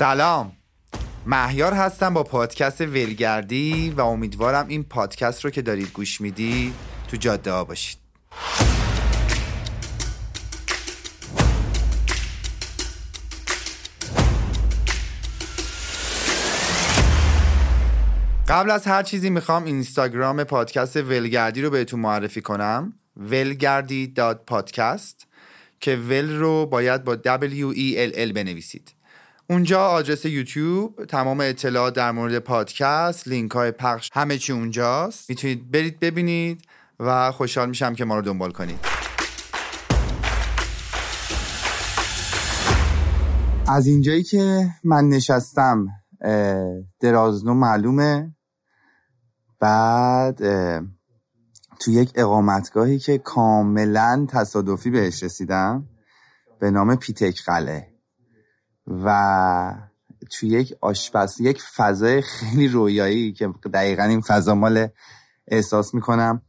سلام. مهیار هستم با پادکست ولگردی و امیدوارم این پادکست رو که دارید گوش میدی تو جاده ها باشید. قبل از هر چیزی می‌خوام اینستاگرام پادکست ولگردی رو بهتون معرفی کنم. ولگردی داد که ول رو باید با W E L L بنویسید. اونجا آدرس یوتیوب تمام اطلاعات در مورد پادکست لینک های پخش همه چی اونجاست. می‌تونید برید ببینید و خوشحال میشم که ما رو دنبال کنید. از اینجایی که من نشستم درازنو معلومه. بعد تو یک اقامتگاهی که کاملا تصادفی بهش رسیدم به نام پیتک قله و تو یک آشپز یک فضای خیلی رویایی که دقیقا این فضا مال احساس می‌کنم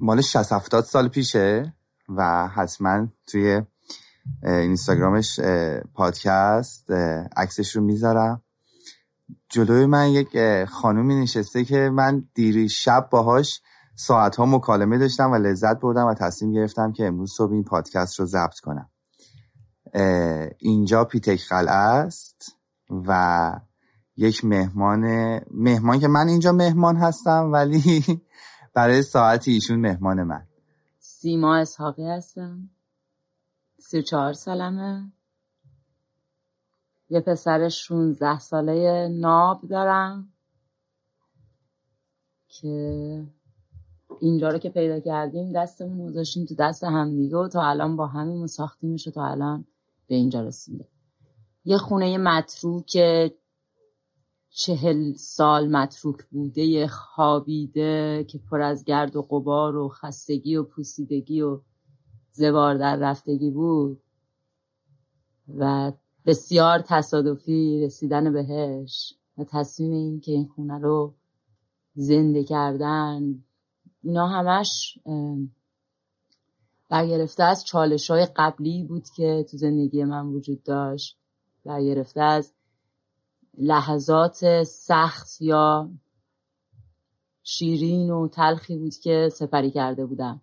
مال 60 70 سال پیشه و حتما توی اینستاگرامش پادکست عکسش رو می‌ذارم. جلوی من یک خانومی نشسته که من دیری شب باهاش ساعت ها مکالمه داشتم و لذت بردم و تصمیم گرفتم که امروز صبح این پادکست رو ضبط کنم. اینجا پیتک قلعه است و یک مهمان مهمان که من اینجا مهمان هستم ولی برای ساعتی ایشون مهمان من. سیما اسحاقی هستم. سی و چهار سالمه. یه پسر 16 ساله ناب دارم که اینجا رو که پیدا کردیم دستمون گذاشتیم تو دست همدیگه و تا الان با همین ساختیم میشه تا الان به اینجا رسیده. یه خونه متروک چهل سال متروک بوده خوابیده که پر از گرد و قبار و خستگی و پوسیدگی و زوار در رفتگی بود و بسیار تصادفی رسیدن بهش و تصمیم این که این خونه رو زنده کردن. اینا همش برگرفته از چالش های قبلی بود که تو زندگی من وجود داشت. برگرفته از لحظات سخت یا شیرین و تلخی بود که سپری کرده بودم.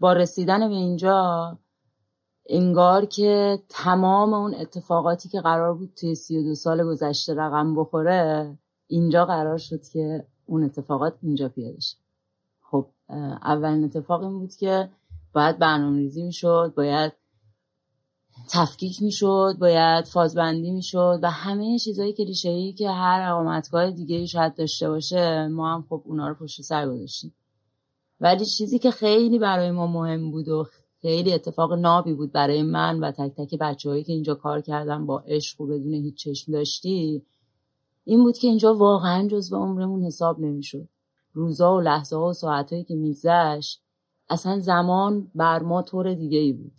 با رسیدن به اینجا انگار که تمام اون اتفاقاتی که قرار بود توی سی دو سال گذشته رقم بخوره اینجا قرار شد که اون اتفاقات اینجا پیاده شد خب اولین اتفاق این بود که باید برنامه ریزی می‌شد باید تفکیک می‌شد باید فازبندی می‌شد و همه چیزهایی که که هر اقامتگاه دیگه شاید داشته باشه ما هم خب اونا رو پشت سر گذاشتیم. ولی چیزی که خیلی برای ما مهم بود و خیلی اتفاق نابی بود برای من و تک تک بچههایی که اینجا کار کردن با عشق و بدون هیچ چشم داشتی این بود که اینجا واقعا جز به عمرمون حساب نمی‌شد. روزا و لحظه ها و ساعتهایی که میگذشت اصلا زمان بر ما طور دیگه ای بود.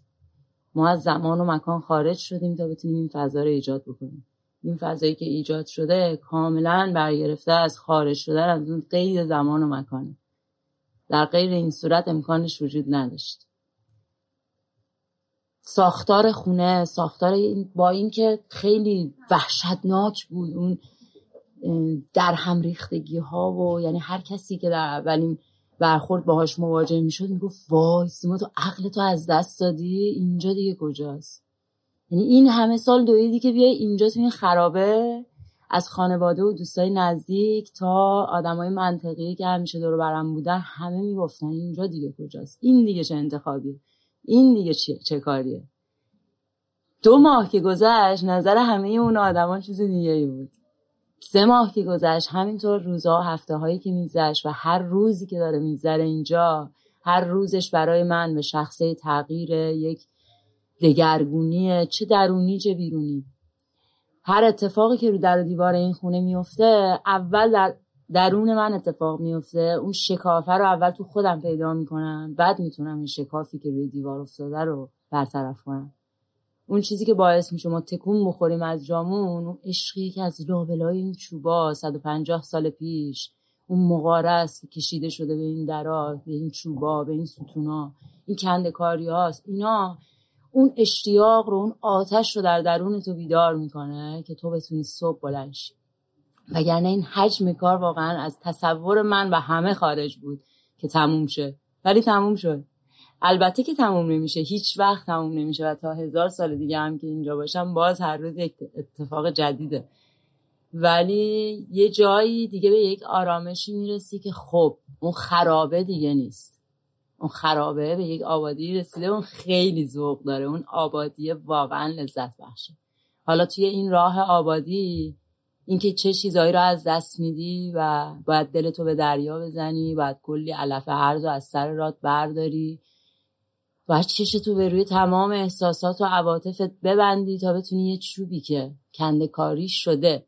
ما از زمان و مکان خارج شدیم تا بتونیم این فضا رو ایجاد بکنیم. این فضایی که ایجاد شده کاملا برگرفته از خارج شدن از اون قید زمان و مکانه. در غیر این صورت امکانش وجود نداشت. ساختار خونه ساختار با اینکه خیلی وحشتناک بود اون در هم ریختگی ها و یعنی هر کسی که در اولین برخورد باهاش مواجه می‌شد می‌گفت وای سیما تو عقل تو از دست دادی؟ اینجا دیگه کجاست؟ یعنی این همه سال دویدی که بیای اینجا تو این خرابه؟ از خانواده و دوستای نزدیک تا آدمای منطقی که همیشه دور برم بودن همه می‌گفتن اینجا دیگه کجاست؟ این دیگه چه انتخابیه؟ این دیگه چه, چه کاریه؟ دو ماه که گذشت نظر همه اون آدما چیز دیگه ای بود. سه ماه که گذشت همینطور روزها و هفته هایی که میگذشت و هر روزی که داره میگذره اینجا هر روزش برای من به شخصه تغییر یک دگرگونی چه درونی چه بیرونی. هر اتفاقی که رو در دیوار این خونه میفته اول در درون من اتفاق میفته اون شکافه رو اول تو خودم پیدا می‌کنم بعد می‌تونم این شکافی که روی دیوار افتاده رو برطرف کنم. اون چیزی که باعث میشه ما تکون بخوریم از جامون اون عشقی که از لابلای این چوبا 150 سال پیش اون مغاره کشیده شده به این درا به این چوبا به این ستونا این کند کاری هاست. اینا اون اشتیاق رو اون آتش رو در درون تو بیدار می‌کنه که تو بتونی صبح بلند شی. وگرنه این حجم کار واقعا از تصور من و همه خارج بود که تموم شه. ولی تموم شد. البته که تموم نمیشه. هیچ وقت تموم نمیشه و تا هزار سال دیگه هم که اینجا باشم باز هر روز یک اتفاق جدیده. ولی یه جایی دیگه به یک آرامشی می‌رسی که خب اون خرابه دیگه نیست. اون خرابه به یک آبادی رسیده اون خیلی ذوق داره. اون آبادی واقعا لذت بخشه. حالا توی این راه آبادی اینکه چه چیزایی رو از دست میدی و باید دلتو به دریا بزنی باید کلی علف هرز از سر رات برداری. باید چشتو به روی تمام احساسات و عواطفت ببندی تا بتونی یه چوبی که کنده کاری شده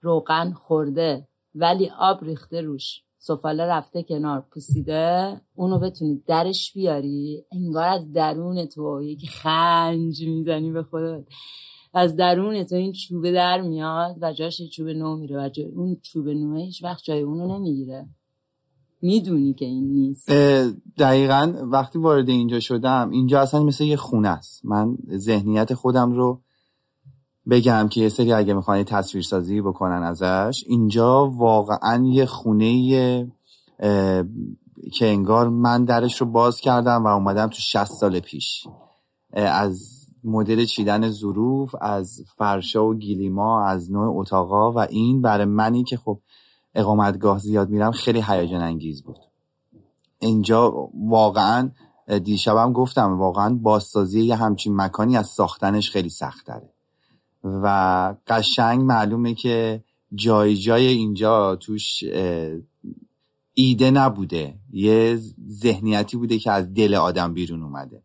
روغن خورده ولی آب ریخته روش سفاله رفته کنار پوسیده اونو بتونی درش بیاری انگار از درون تو یک خنج می‌زنی به خودت. از درون تو این چوبه در میاد و جاش چوب نو میره و جای اون چوب نوه هیچ وقت جای اونو نمی‌گیره. می‌دونی که این نیست. دقیقا وقتی وارد اینجا شدم اینجا اصلا مثل یه خونه است. من ذهنیت خودم رو بگم که یه سری اگه می‌خوان تصویرسازی بکنن ازش اینجا واقعا یه خونه که انگار من درش رو باز کردم و اومدم تو 60 سال پیش. از مدل چیدن ظروف از فرشا و گیلیما از نوع اتاقا و این برای منی که خب اقامتگاه زیاد میرم خیلی هیجان انگیز بود. اینجا واقعا دیشبم گفتم واقعا بازسازی یه همچین مکانی از ساختنش خیلی سخت داره و قشنگ معلومه که جای جای اینجا توش ایده نبوده. یه ذهنیتی بوده که از دل آدم بیرون اومده.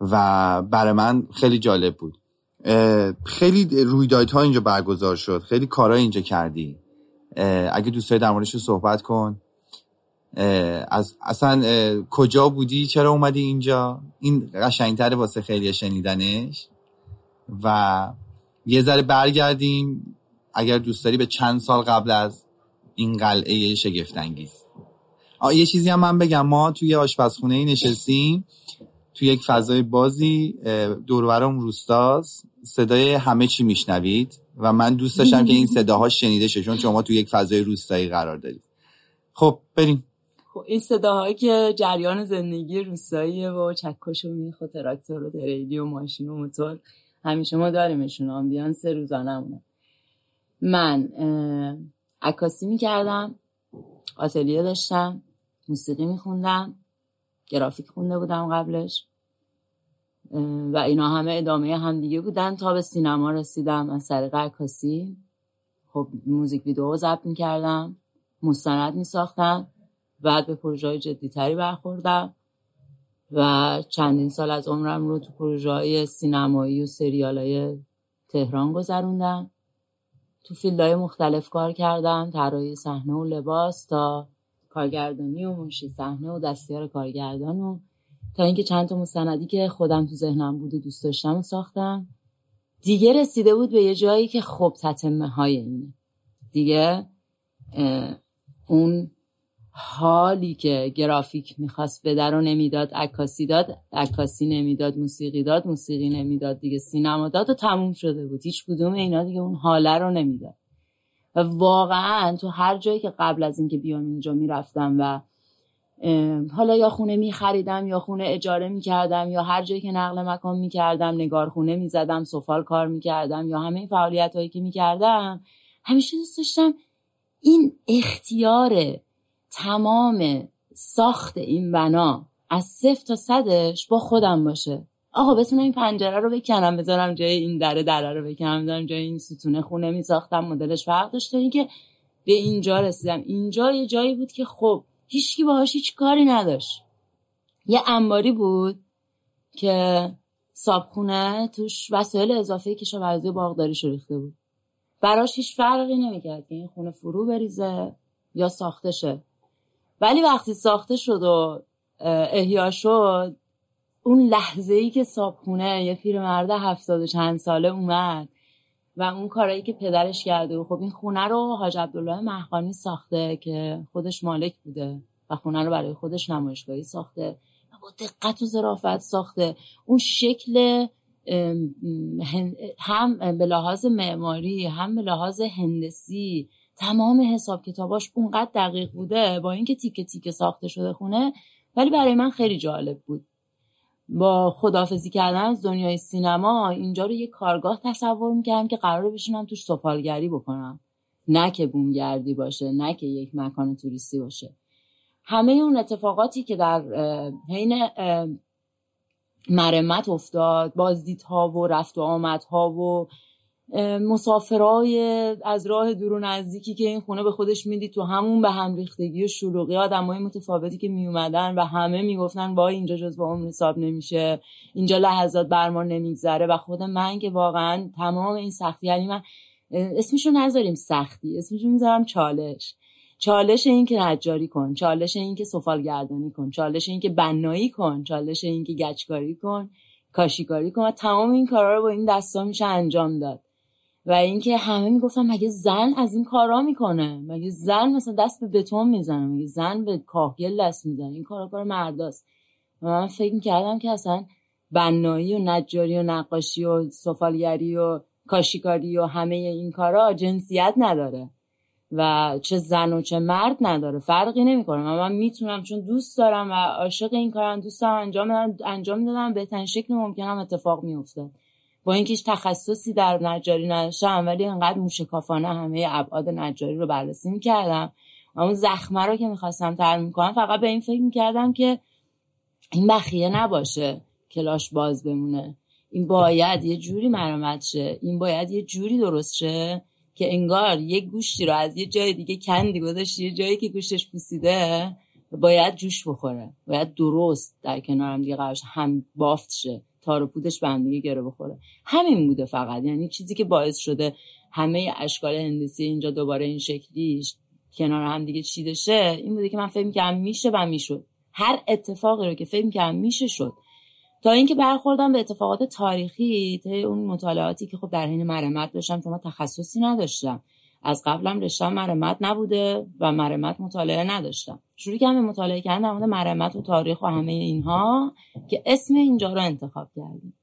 و برای من خیلی جالب بود. خیلی رویدادها اینجا برگزار شد. خیلی کارها اینجا کردی. اگه دوست داری در موردش صحبت کن. از اصلا کجا بودی؟ چرا اومدی اینجا؟ این قشنگتره واسه خیلی شنیدنش. و یه ذره برگردیم. اگر دوست داری به چند سال قبل از این قلعه شگفتانگیز. یه چیزی هم من بگم. ما توی آشپزخونه نشستیم. توی یک فضای بازی دورورم روستاست. صدای همه چی میشنوید. و من دوست داشتم که این صداها شنیده شه چون شما توی یک فضای روستایی قرار دارید. خب بریم. خب این صداهایی که جریان زندگی روستاییه و چکش و میخ و تراکتور و تریلی و ماشین و موتور همیشه ما داریمشون آمبیانس روزانه من عکاسی می‌کردم آتلیه داشتم موسیقی میخوندم گرافیک خونده بودم قبلش. و اینا همه ادامه همدیگه بودن تا به سینما رسیدم. از طریق عکاسی. خب موزیک ویدیو ضبط می‌کردم مستند میساختم بعد به پروژه های جدی تری برخوردم و چندین سال از عمرم رو تو پروژه های سینمایی و سریال های تهران گذروندم. تو فیلدهای مختلف کار کردم طراحی صحنه و لباس تا کارگردانی و منشی صحنه و دستیار کارگردان و تا اینکه چند تا مستندی که خودم تو ذهنم بود و دوست داشتم و ساختم. دیگه رسیده بود به یه جایی که خب تتمه های اینه. دیگه اون حالی که گرافیک می‌خواست بده رو نمی‌داد عکاسی داد عکاسی نمی‌داد موسیقی داد موسیقی نمی‌داد دیگه سینما داد و تموم شده بود. هیچ کدوم اینا دیگه اون حاله رو نمی‌داد. و واقعا تو هر جایی که قبل از اینکه بیام اینجا می‌رفتم و حالا یا خونه میخریدم یا خونه اجاره می‌کردم یا هر جایی که نقل مکان می‌کردم نگارخونه می‌زدم سفال کار می‌کردم یا همه فعالیت هایی که می‌کردم همیشه دوست داشتم این اختیار تمام ساخت این بنا از صفر تا صدش با خودم باشه. آقا بتونم این پنجره رو بکنم بذارم جای این دره دره رو بکنم بذارم جای این ستونه خونه میساختم. مدلش فرق داشته اینکه به اینجا رسیدم. اینجا یه جایی بود که خب هیچکی باهاش هیچ کاری نداشت. یه انباری بود که صابخونه توش وسایل اضافه کشاورزی باغداری ریخته بود. براش هیچ فرقی نمی‌کرد که این خونه فرو بریزه یا ساخته شه. ولی وقتی ساخته شد و احیا شد اون لحظه ای که صابخونه یه پیرمرد هفتاد و چند ساله اومد و اون کارایی که پدرش کرده و خب این خونه رو حاج عبدالله مهخانی ساخته که خودش مالک بوده و خونه رو برای خودش نمایشگاهی ساخته و با دقت و ظرافت ساخته. اون شکل هم به لحاظ معماری هم به لحاظ هندسی تمام حساب کتاباش اونقدر دقیق بوده با اینکه تیکه تیکه ساخته شده خونه ولی برای من خیلی جالب بود. با خدافزی کردن از دنیای سینما اینجا رو یه کارگاه تصور می‌کردم که قرار بشینم توش سفالگری بکنم. نه که بومگردی باشه نه که یک مکان توریستی باشه. همه اون اتفاقاتی که در حین مرمت افتاد بازدیدها و رفت و آمدها و مسافرای از راه دور و نزدیکی که این خونه به خودش می‌دید تو همون به هم ریختگی و شلوغی های متفاوتی که میومدن و همه می‌گفتن وای اینجا جز با عمر حساب نمیشه اینجا لحظات بر ما نمیگذره و خود من که واقعا تمام این سختی یعنی من اسمشو نذاریم سختی اسمشو می‌ذارم چالش. چالش این که نجاری کن چالش این که سفالگردانی کن چالش این که بنایی کن چالش این که گچکاری کن کاشیکاری کن و تمام این کارا رو با این دستا میشه انجام داد. و اینکه همه می‌گفتن مگه زن از این کارا می‌کنه؟ مگه زن مثلا دست به بتون می‌زنه؟ مگه زن به کاهگل دست می‌زنه؟ این کارا کار مرداست و من فکر می‌کردم که اصلا بنایی و نجاری و نقاشی و سفالگری و کاشیکاری و همه این کارا جنسیت نداره. و چه زن و چه مرد نداره. فرقی نمی‌کنه. من, من می‌تونم چون دوست دارم و عاشق این کارم دوست دارم انجام انجام می‌دادم. بهترین شکل ممکنم اتفاق میافتاد. با اینکه تخصصی در نجاری نداشتم ولی انقدر موشکافانه همه ابعاد نجاری رو بررسی می‌کردم. و اون زخمه رو که می‌خواستم تر کنم فقط به این فکر می‌کردم که این بخیه نباشه کلاش باز بمونه. این باید یه جوری مرمت شه. این باید یه جوری درست شه که انگار یه گوشتی رو از یه جای دیگه کندی گذاشتی یه جایی که گوشتش پوسیده باید جوش بخوره. باید درست در کنارم دیگه قرارش هم بافت شه. تار و پودش به هم گره بخوره. همین بوده فقط. یعنی چیزی که باعث شده همه اشکال هندسی اینجا دوباره این شکلیش کنار هم دیگه چیده شه این بوده که من فکر می‌کردم میشه و می‌شد. هر اتفاقی رو که فکر می‌کردم میشه شد. تا اینکه برخوردم به اتفاقات تاریخی تا اون مطالعاتی که خب در حین مرمت داشتم چون تخصصی نداشتم. از قبلم رشتم مرمت نبوده و مرمت مطالعه نداشتم. شروع کردم به مطالعه کردن در مرمت و تاریخ و همه اینها که اسم اینجا رو انتخاب کردیم.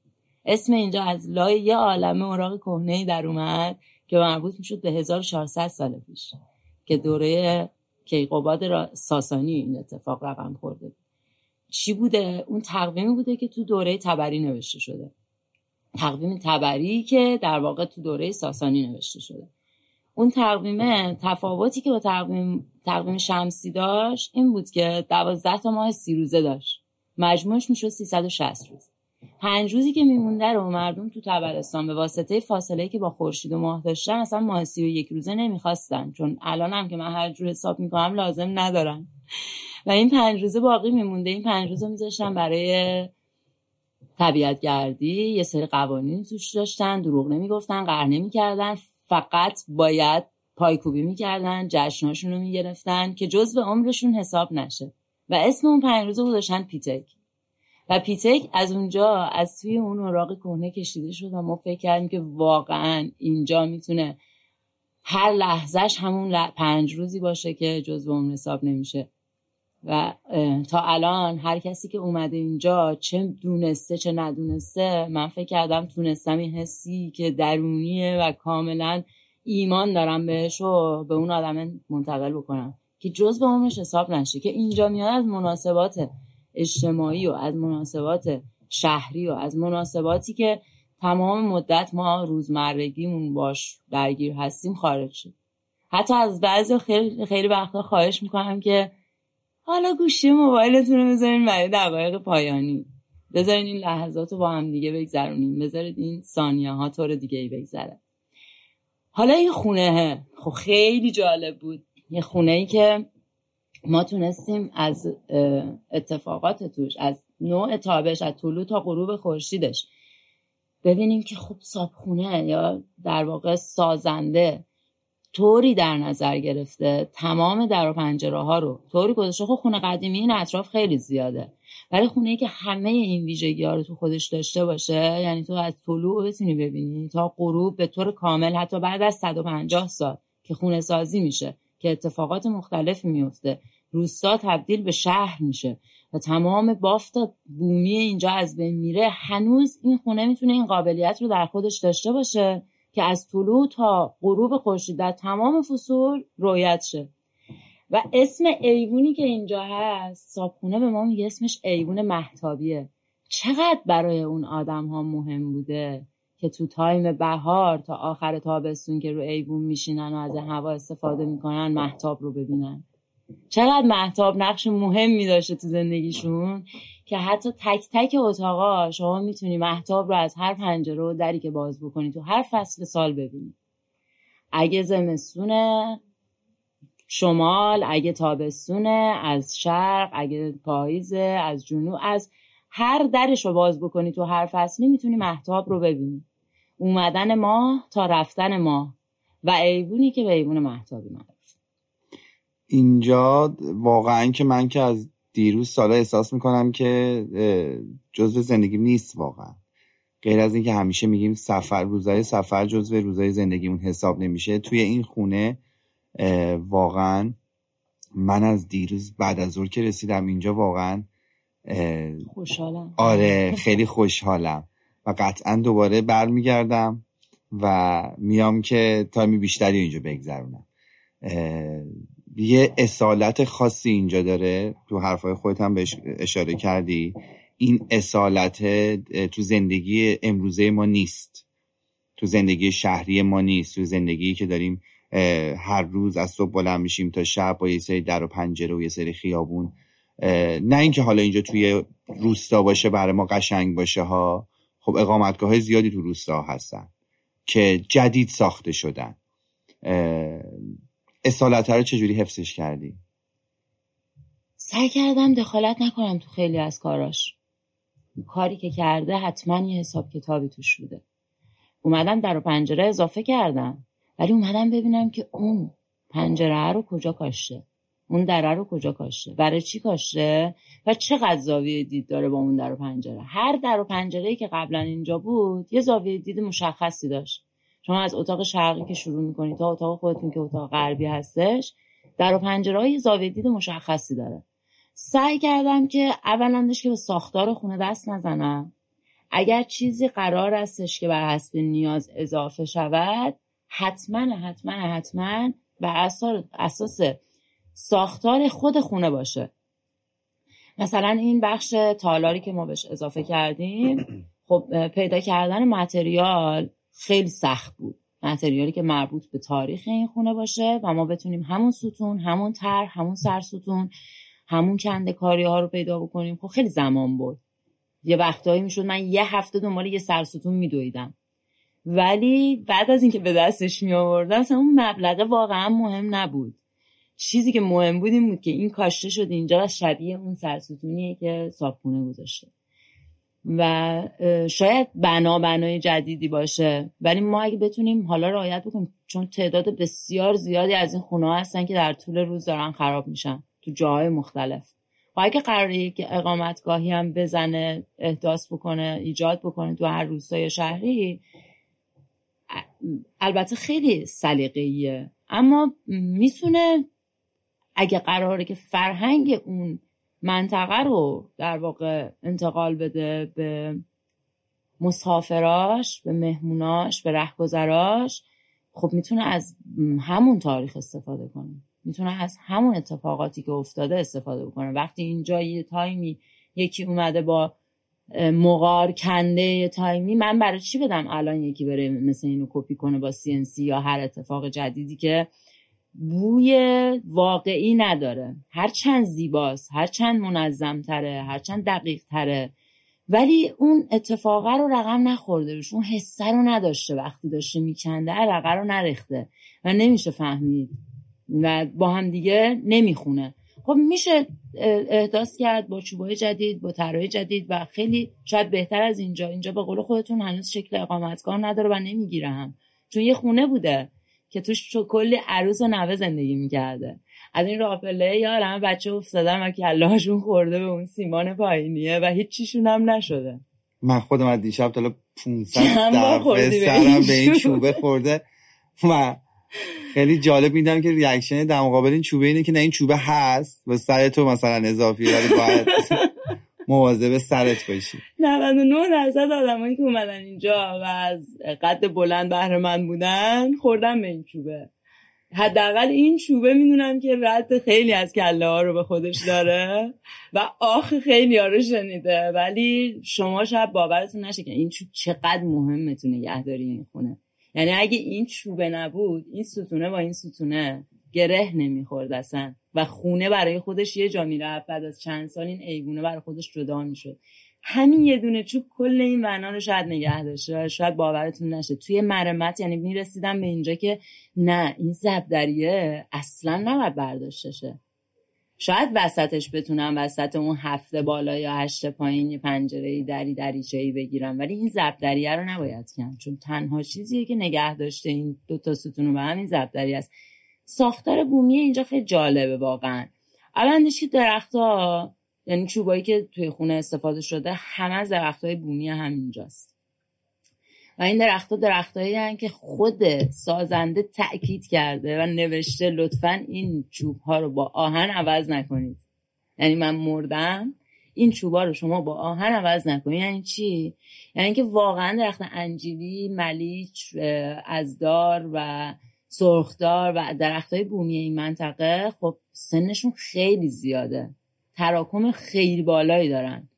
اسم اینجا از لای یه عالم اوراق کهنه در اومد که مربوط می‌شد به 1400 سال پیش که دوره کیقوباد ساسانی این اتفاق رقم خورده چی بوده؟ اون تقویمی بوده که تو دوره تبری نوشته شده. تقویم تبری که در واقع تو دوره ساسانی نوشته شده. اون تقویمه تفاوتی که با تقویم تقویم شمسی داشت این بود که دوازده تا ماه سی روزه داشت. مجموعش می‌شد 360 روز. پنج روزی که میمونده رو مردم تو تبرستان به واسطه فاصله که با خورشید و ماه داشتن اصلا ماه سی و یک روزه نمی‌خواستن. چون الان هم که من هر جور حساب می‌کنم لازم ندارن. و این پنج روزه باقی میمونده. این پنج روزه میذاشتن برای طبیعت گردی یه سری قوانین توش داشتن. دروغ نمی‌گفتن قهر نمی‌کردن. فقط باید پایکوبی می‌کردن جشناشون رو می‌گرفتن که جز به عمرشون حساب نشه. و اسم اون پنج روزه گذاشتن پیتک. و پیتک از اونجا از توی اون اوراق کهنه کشیده شد و ما فکر کردیم که واقعا اینجا می‌تونه هر لحظهش همون پنج روزی باشه که جز به عمر حساب نمیشه. و تا الان هر کسی که اومده اینجا چه دونسته چه ندونسته من فکر کردم تونستم این حسی که درونیه و کاملا ایمان دارم بهش و به اون آدم منتقل بکنم. که جز به عمرش حساب نشه. که اینجا میاد از مناسبات اجتماعی و از مناسبات شهری و از مناسباتی که تمام مدت ما روزمرگیمون باش درگیر هستیم خارج شد. حتی از بعضی خیلی, خیلی وقتا خواهش می‌کنم که حالا گوشی موبایلتون رو بذارین برای دقایق پایانی. بذارین این لحظات رو با هم دیگه بگذرونیم. بذارید این ثانیه ها طور دیگه ای بگذره. حالا این خونه خب خیلی جالب بود. یه خونه ای که ما تونستیم از اتفاقات توش از نوع تابش از طلوع تا غروب خورشیدش. ببینیم که خب صابخونه یا در واقع سازنده طوری در نظر گرفته تمام در و پنجره ها رو طوری گذاشته. خب خونه قدیمی این اطراف خیلی زیاده. ولی خونه ای که همه این ویژگی ها رو تو خودش داشته باشه یعنی تو از طلوع بتونی ببینی تا غروب به طور کامل حتی بعد از 150 سال که خونه سازی میشه که اتفاقات مختلفی میفته. روستا تبدیل به شهر میشه و تمام بافت بومی اینجا از بین میره. هنوز این خونه می‌تونه این قابلیت رو در خودش داشته باشه. که از طلوع تا غروب خورشید در تمام فصول رویت شه. و اسم ایوونی که اینجا هست صابخونه به ما میگه اسمش ایوون محتابیه چقدر برای اون آدم ها مهم بوده که تو تایم بهار تا آخر تابستون که رو ایوون میشینن و از هوا استفاده می‌کنن محتاب رو ببینن؟ چقدر محتاب نقش مهمی داشته تو زندگیشون؟ که حتی تک تک اتاقا شما می‌تونی محتاب رو از هر پنجره و دری که باز بکنی تو هر فصل سال ببینی. اگه زمستونه شمال اگه تابستونه از شرق اگه پاییزه از جنوب از هر درش رو باز بکنی تو هر فصلی می‌تونی محتاب رو ببینی. اومدن ماه تا رفتن ماه. و ایوونی که به ایوون محتابی معروف اینجا واقعا که من که از دیروز سالا احساس می‌کنم که جزو زندگی نیست واقعا. غیر از اینکه همیشه میگیم سفر روزای سفر جزو روزای زندگیمون حساب نمیشه. توی این خونه واقعا من از دیروز بعد از ظهر که رسیدم اینجا واقعا خوشحالم. آره خیلی خوشحالم. و قطعا دوباره برمیگردم و میام که تایمی بیشتری اینجا بگذرونم. یه اصالت خاصی اینجا داره. تو حرفای خودت هم بهش اشاره کردی. این اصالت تو زندگی امروزه ما نیست. تو زندگی شهری ما نیست. تو زندگی که داریم هر روز از صبح بلند میشیم تا شب با یه سری در و پنجره و یه سری خیابون. نه اینکه حالا اینجا توی روستا باشه برای ما قشنگ باشه ها. خب اقامتگاه های زیادی تو روستا هستن که جدید ساخته شدن. اصالت رو چجوری حفظش کردی؟ سعی کردم دخالت نکنم تو خیلی از کاراش. کاری که کرده حتما یه حساب کتابی توش بوده. اومدم در پنجره اضافه کردم. ولی اومدم ببینم که اون پنجره رو کجا کاشته. اون دره رو کجا کاشته؟ برای چی کاشته؟ و چقدر زاویه دید داره با اون در و پنجره؟ هر در و پنجره که قبلا اینجا بود یه زاویه دید مشخصی داشت. شما از اتاق شرقی که شروع می‌کنید تا اتاق خودتون که اتاق غربی هستش در و پنجره زاویه دید مشخصی داره. سعی کردم که اولندش که به ساختار خونه دست نزنم. اگر چیزی قرار استش که بر حسب نیاز اضافه شود حتما حتما حتما بر اساس ساختار خود خونه باشه. مثلا این بخش تالاری که ما بهش اضافه کردیم خب پیدا کردن متریال خیلی سخت بود. متریالی که مربوط به تاریخ این خونه باشه و ما بتونیم همون ستون همون تر همون سر ستون همون کنده کاری ها رو پیدا بکنیم. خب خیلی زمان بود یه وقتهایی می‌شد من یه هفته دنبال یه سرستون میدویدم. ولی بعد از اینکه به دستش می آوردم مثلا اون مبلغه واقعا مهم نبود. چیزی که مهم بود این بود که این کاشته شد اینجا شبیه اون سرستونیه که صابخونه گذاشته. و شاید بنا بنای جدیدی باشه. ولی ما اگه بتونیم حالا رعایت بکنیم چون تعداد بسیار زیادی از این خونه هستن که در طول روز دارن خراب میشن تو جاهای مختلف. و اگه قراره که اقامتگاهی هم بزنه احداث بکنه ایجاد بکنه تو هر روستای شهری البته خیلی سلیقه‌ایه. اما می‌تونه اگه قراره که فرهنگ اون منطقه رو در واقع انتقال بده به مسافراش به مهموناش به رهگذراش. خب می‌تونه از همون تاریخ استفاده کنه. می‌تونه از همون اتفاقاتی که افتاده استفاده بکنه. وقتی اینجا یه تایمی یکی اومده با مغار کنده تایمی من برای چی بدم الان یکی بره مثل اینو کپی کنه با سی یا هر اتفاق جدیدی که بوی واقعی نداره. هرچند زیباست هرچند منظم تره هرچند دقیق تره ولی اون اتفاقه رو رقم نخورده روش اون حسه رو نداشته وقتی داشته میکنده رقه رو نرخته و نمیشه فهمید. و با هم دیگه نمی‌خونه. خب میشه احداث کرد با چوبای جدید با طرای جدید و خیلی شاید بهتر از اینجا. اینجا به قول خودتون هنوز شکل اقامتگاه نداره و نمی‌گیره هم. چون یه خونه بوده. که توش کلی عروس و نوه زندگی می‌کرده. از این راپله یا همه بچه افتادن و کلهاشون خورده به اون سیمان پایینیه و هیچیشون هم نشده. من خودم از دیشب تا 500 دفعه سرم به این چوبه خورده و خیلی جالب میدم که ریاکشن در مقابل این چوبه اینه که نه این چوبه هست و سر تو مثلا اضافی ولی باید مواظب سرت باشی. 99 درصد آدمایی که اومدن اینجا و از قد بلند بهره من بودن خوردن به این چوبه. حداقل این چوبه می‌دونم که رد خیلی از کله ها رو به خودش داره و آخ خیلی ها رو شنیده. ولی شما شاید باورتون نشه که این چوب چقدر مهمه تو نگهداری این خونه. یعنی اگه این چوبه نبود این ستونه با این ستونه گره نمی‌خورد اصلا. و خونه برای خودش یه جا می‌رفت. بعد از چند سال این ایوونه برای خودش جدا می‌شد. همین یه دونه چوب کل این بنا رو شاید نگه داشته شاید باورتون نشه. توی مرمت یعنی می‌رسیدم به اینجا که نه این زبدریه اصلا نباید برداشته شه شاید وسطش بتونم وسط اون هفته بالا یا هشت پایین یه پنجره دری دریچه ای بگیرم. ولی این زبدریه رو نباید کنم چون تنها چیزیه که نگه داشته این دو تا ستون رو به همین زبدری است. ساختار بومی اینجا خیلی جالبه واقعا. اولندش که درختها یعنی چوبایی که توی خونه استفاده شده همه از درختهای بومی همینجاست. و این درختها درختهایی که خود سازنده تاکید کرده و نوشته لطفا این چوب ها رو با آهن عوض نکنید. یعنی من مردم این چوبا رو شما با آهن عوض نکنید. یعنی چی؟ یعنی اینکه واقعا درخت انجیلی ملیچ ازدار و سرخدار و درخت های بومی این منطقه خب سنشون خیلی زیاده. تراکم خیلی بالایی دارن.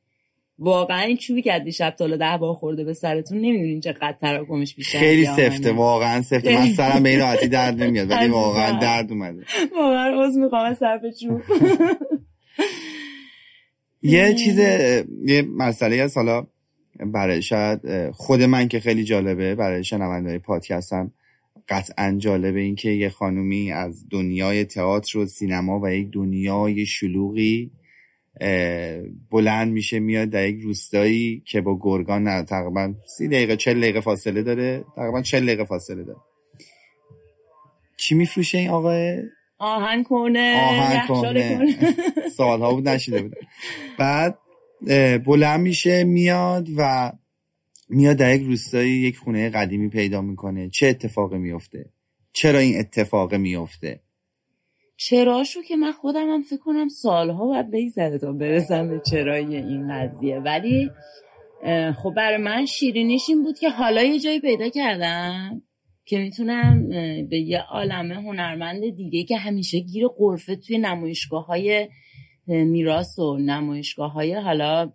واقعا این چوبی که دیشب تالا ده بار خورده به سرتون نمی‌دونین چقدر تراکمش بیشتر خیلی سفته واقعا سفته. من سرم به این راحتی درد نمیاد ولی واقعا درد اومده. واقعا عوض می‌خوام صرف چوب. یه چیز یه مسئله از حالا برای شاید خود من که خیلی جالبه برای شنونده پادکستم. قطعا جالبه این که یه خانومی از دنیای تئاتر و سینما و یک دنیای شلوغی بلند میشه میاد در یک روستایی که با گرگان نه تقریبا سی دقیقه چل دقیقه فاصله داره. تقریبا چل دقیقه فاصله داره. چی میفروشه این آقای؟ آهن کنه آهن کنه سالها بود نشیده بود. بعد بلند میشه میاد و میاد در یک روستایی یک خونه قدیمی پیدا می‌کنه. چه اتفاقی میفته چرا این اتفاق میفته چراشو که من خودم هم فکر کنم سالها باید بگذره تا برسم به چرایی این قضیه. ولی خب برای من شیرینیش این بود که حالا یه جایی پیدا کردم که می‌تونم به یه عالمه هنرمند دیگه که همیشه گیر قرفه توی نمایشگاه های میراس و نمایشگاه های حالا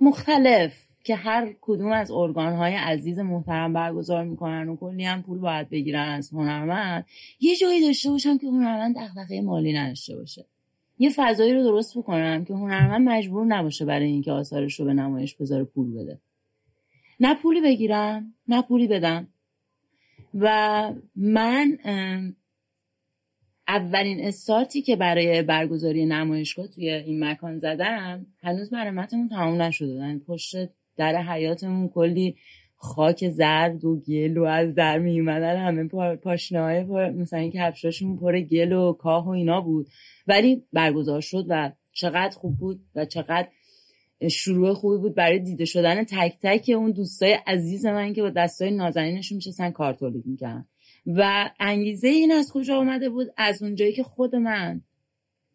مختلف که هر کدوم از ارگان های عزیز محترم برگزار می‌کنن و کلی هم پول باید بگیرن از هنرمند یه جایی داشته باشم که هنرمند دغدغه مالی نداشته باشه. یه فضایی رو درست بکنم که هنرمند مجبور نباشه برای اینکه آثارش رو به نمایش بذاره پول بده. نه پولی بگیرم نه پولی بدم و من اولین استارتی که برای برگزاری نمایشگاه توی این مکان زدم هنوز مرمتمون تمام نشده. یعنی پشت در حیاتمون کلی خاک زرد و گل و از در می همه پاشنه های مثلا اینکه کفشاشون پر گل و کاه و اینا بود. ولی برگزار شد و چقدر خوب بود و چقدر شروع خوبی بود برای دیده شدن تک تک اون دوستای عزیز من که با دستای نازنینشون میشستن کار تولید می‌کردن. و انگیزه این از کجا آمده بود؟ از اونجایی که خود من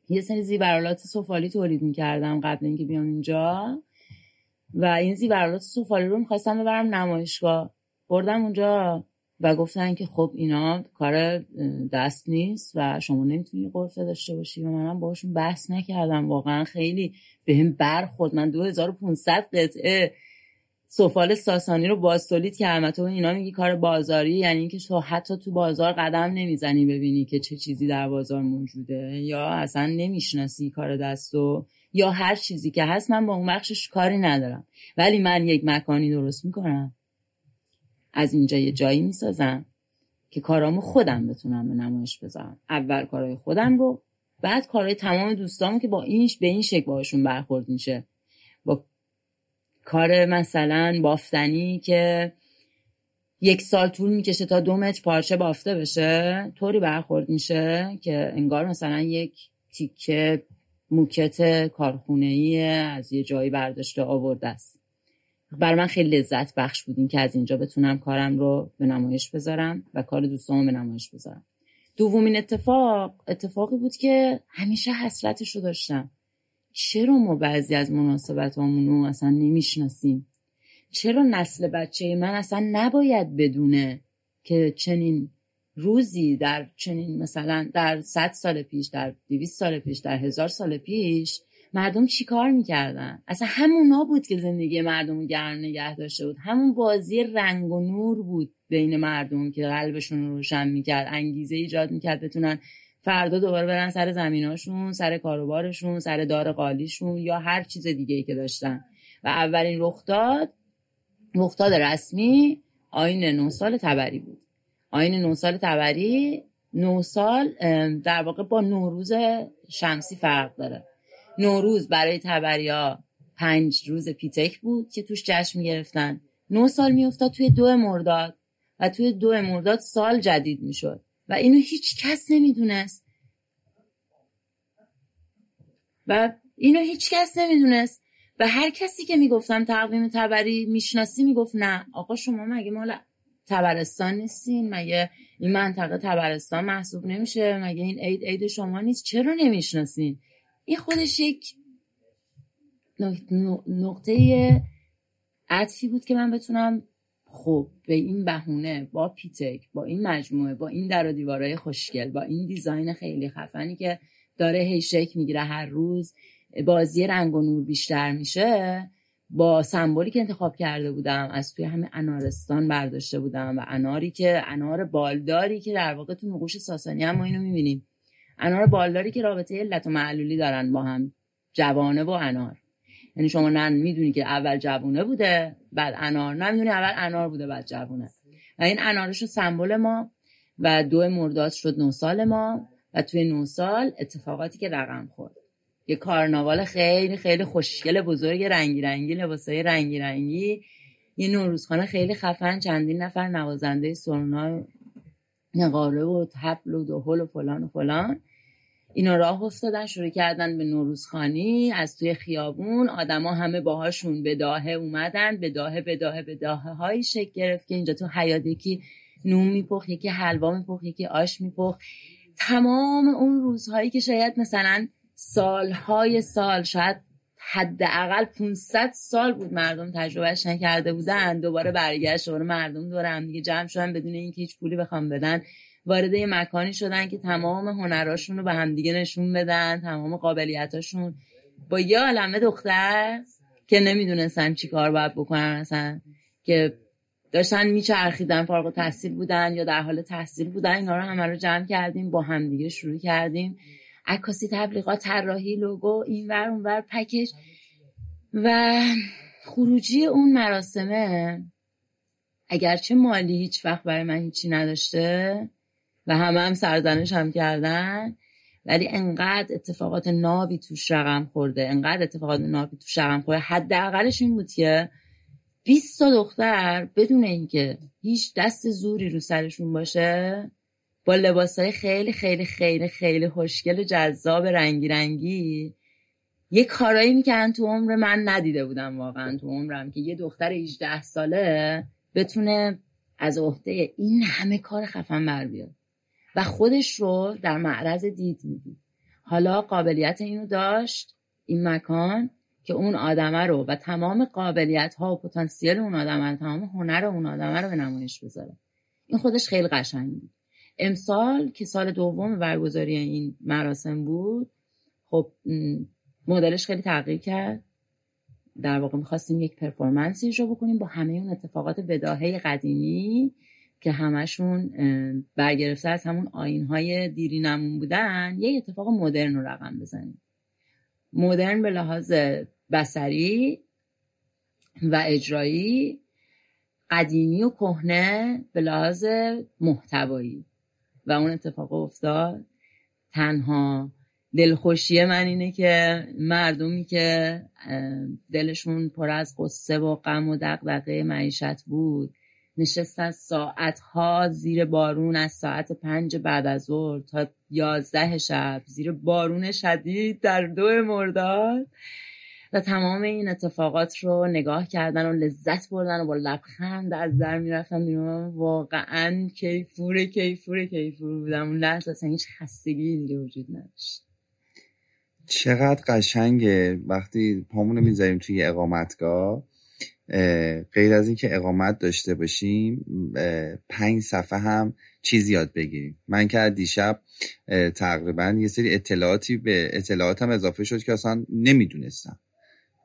یه سری زیورالات سفالی تولید می‌کردم قبل اینکه بیام اینجا و این زیورالات سفالی رو می‌خواستم ببرم نمایشگاه. بردم اونجا و گفتن که خب اینا کار دست نیست و شما نمی‌تونی قرفه داشته باشی و منم باشون بحث نکردم. واقعا خیلی به هم برخورد. من 2500 قطعه سفال ساسانی رو باستولید که همه اینا میگی کار بازاری یعنی اینکه تو حتی تو بازار قدم نمی‌زنی ببینی که چه چیزی در بازار موجوده یا اصلا نمی‌شناسی کار دستو یا هر چیزی که هست من با اون بخشش کاری ندارم. ولی من یک مکانی درست می‌کنم. از اینجا یه جایی می‌سازم که کارامو خودم بتونم به نمایش بذارم. اول کارهای خودم رو بعد کارهای تمام دوستامو که با اینش به این شکل باشون برخورد میشه. کار مثلا بافتنی که یک سال طول می‌کشه تا دو متر پارچه بافته بشه طوری برخورد میشه که انگار مثلا یک تیکه موکت کارخونه ای از یه جایی برداشته آورده است. بر من خیلی لذت بخش بود که از اینجا بتونم کارم رو به نمایش بذارم و کار دوستامو به نمایش بذارم. دومین اتفاق اتفاقی بود که همیشه حسرتش رو داشتم. چرا ما بعضی از مناسبت رو اصلا نمی‌شناسیم؟ چرا نسل بچه من اصلا نباید بدونه که چنین روزی در چنین مثلا در صد سال پیش در دویست سال پیش در هزار سال پیش مردم چیکار می‌کردن؟ اصلا همونا بود که زندگی مردم گرم نگه داشته بود. همون بازی رنگ و نور بود بین مردم که قلبشون رو روشن می‌کرد انگیزه ایجاد می‌کرد بتونن فردا دوباره برن سر زمیناشون سر کاروبارشون سر دار قالیشون یا هر چیز دیگه ای که داشتن. و اولین رخداد رخداد رسمی آین نه سال تبری بود. آین نه سال تبری نه سال در واقع با نوروز شمسی فرق داره. نوروز برای تبریا پنج روز پیتک بود که توش جشن می‌گرفتن. نه سال میافتاد توی دو مرداد و توی دو مرداد سال جدید می‌شد. و اینو هیچ کس نمی‌دونست. و اینو هیچ کس نمی‌دونست. و هر کسی که می‌گفتم تقویم تبری می‌شناسی می‌گفت نه آقا شما مگه مال تبرستان نیستین؟ مگه این منطقه تبرستان محسوب نمیشه؟ مگه این عید عید شما نیست؟ چرا نمی‌شناسین؟ این خودش یک نقطه عطفی بود که من بتونم خب به این بهونه با پیتک با این مجموعه با این در و دیوارهای خوشگل با این دیزاین خیلی خفنی که داره هی شک می‌گیره هر روز بازی رنگ و نور بیشتر میشه. با سمبولی که انتخاب کرده بودم از توی همه انارستان برداشته بودم و اناری که انار بالداری که در واقع تو نقوش ساسانی هم ما اینو می‌بینیم. انار بالداری که رابطه علت و معلولی دارن با هم جوانه و انار. یعنی شما نه می‌دونی که اول جوونه بوده بعد انار. نه می‌دونی اول انار بوده بعد جوونه. و این انارش سمبل ما و دو مرداد شد نه سال ما. و توی نه سال اتفاقاتی که رقم خورد. یه کارناوال خیلی خیلی خوشگل بزرگ رنگی رنگی لباسای رنگی رنگی. یه نوروزخانه خیلی خفن چندین نفر نوازنده سرنا نقاره و تبل و دهل و فلان و فلان. اینا راه افتادن شروع کردن به نوروزخانی. از توی خیابون آدما همه باهاشون به داهه اومدن به داهه به داهه به داهه های شکل گرفت که اینجا تو حیات یکی نون میپخ یکی حلوا میپخ یکی آش میپخ تمام اون روزهایی که شاید مثلا سالهای سال شاید حداقل 500 سال بود مردم تجربهش نکرده بودن. دوباره برگشت دوباره مردم دور هم دیگه جمع شدن بدون اینکه هیچ پولی بخوام بدن. وارد یه مکانی شدن که تمام هنراشون رو به همدیگه نشون بدن تمام قابلیتاشون. با یه عالمه دختر که نمی‌دونستن چی کار باید بکنن مثلا که داشتن میچرخیدن فارغ تحصیل بودن یا در حال تحصیل بودن اینا رو همه رو جمع کردیم با همدیگه شروع کردیم. عکاسی تبلیغات طراحی لوگو اینور اونور پکیج. و خروجی اون مراسمه اگرچه مالی هیچ وقت برای من هیچی نداشته و همه هم سرزنش هم کردن. ولی انقدر اتفاقات نابی توش رقم خورده. انقدر اتفاقات نابی توش رقم خورده. حداقلش این بود که 20 تا دختر بدون اینکه هیچ دست زوری رو سرشون باشه با لباسهای خیلی خیلی خیلی خیلی خوشگل و جذاب رنگی رنگی یه کارایی می‌کردن تو عمر من ندیده بودم واقعا تو عمرم که یه دختر 18 ساله بتونه از عهده این همه کار خفن بر بیاد. و خودش رو در معرض دید می‌دید. حالا قابلیت اینو داشت این مکان که اون آدمه رو و تمام قابلیت ها و پتانسیل اون آدمه رو تمام هنر اون آدمه رو به نمایش بذاره. این خودش خیلی قشنگ بود. امسال که سال دوم برگزاری این مراسم بود خب مدلش خیلی تغییر کرد. در واقع می‌خواستیم یک پرفورمنسی رو بکنیم با همه اون اتفاقات بداهه قدیمی که همشون برگرفته از همون آینهای دیرینمون بودن یه اتفاق مدرن رو رقم بزنیم. مدرن به لحاظ بسری و اجرایی قدیمی و کهنه به لحاظ محتوایی. و اون اتفاق افتاد. تنها دلخوشی من اینه که مردمی که دلشون پر از قصه و غم و دقدقه معیشت بود نشستن ساعت ها زیر بارون از ساعت پنج بعد از ظهر تا یازده شب زیر بارون شدید در دو مرداد. و تمام این اتفاقات رو نگاه کردن و لذت بردن و با لبخند از در می‌رفتن بیرون. واقعا کیفور کیفور کیفور بودم. اون لحظه اصلا هیچ خستگی دیگه وجود نداشت. چقدر قشنگه. وقتی پامونو می‌ذاریم توی اقامتگاه غیر از اینکه اقامت داشته باشیم پنج صفحه هم چیزی یاد بگیریم. من که دیشب تقریبا یه سری اطلاعاتی به اطلاعاتم اضافه شد که اصلا نمی‌دونستم.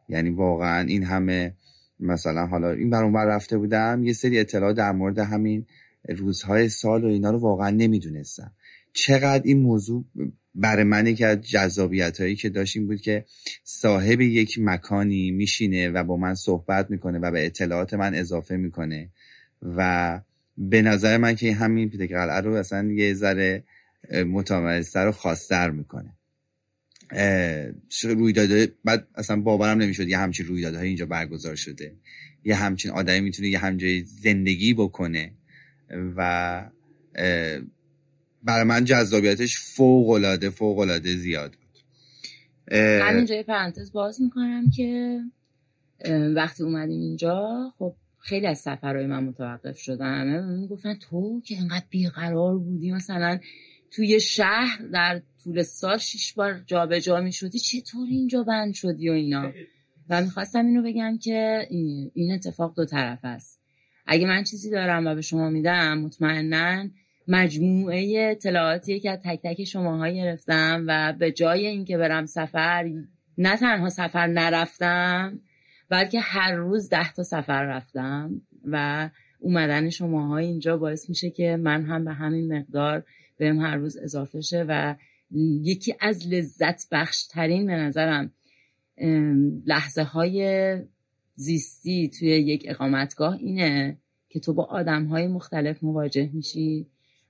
یعنی واقعا این همه مثلا حالا این بر اونور رفته بودم یه سری اطلاعات در مورد همین روزهای سال و اینا رو واقعا نمی‌دونستم. چقدر این موضوع برای من که از جذابیت هایی که داشتیم بود که صاحب یک مکانی میشینه و با من صحبت می‌کنه و به اطلاعات من اضافه می‌کنه و به نظر من که همین پیتک قلعه رو اصلا یه ذره متمرزتر و خاصتر می‌کنه. رویداده بعد اصلا باورم نمی‌شد یه همچین رویدادهای اینجا برگزار شده. یه همچین آدمی می‌تونه یه همجای زندگی بکنه و برای من جذابیتش فوق العاده فوق العاده زیاد بود. همینجا پرانتز باز می‌کنم که وقتی اومدیم اینجا خب خیلی از سفرهای من متوقف شدن. همه گفتن تو که انقدر بیقرار بودی مثلا توی شهر در طول سال شیش بار جابجا جا می‌شدی چطور اینجا بند شدی و اینا؟ و می‌خواستم اینو بگم که این اتفاق دو طرف است. اگه من چیزی دارم و به شما میدم مطمئنا مجموعه اطلاعاتی که از تک تک شماها گرفتم و به جای اینکه برم سفر نه تنها سفر نرفتم بلکه هر روز ده تا سفر رفتم و اومدن شماها اینجا باعث میشه که من هم به همین مقدار بهم هر روز اضافه شه و یکی از لذت بخش ترین به نظرم لحظه های زیستی توی یک اقامتگاه اینه که تو با آدم های مختلف مواجه میشی.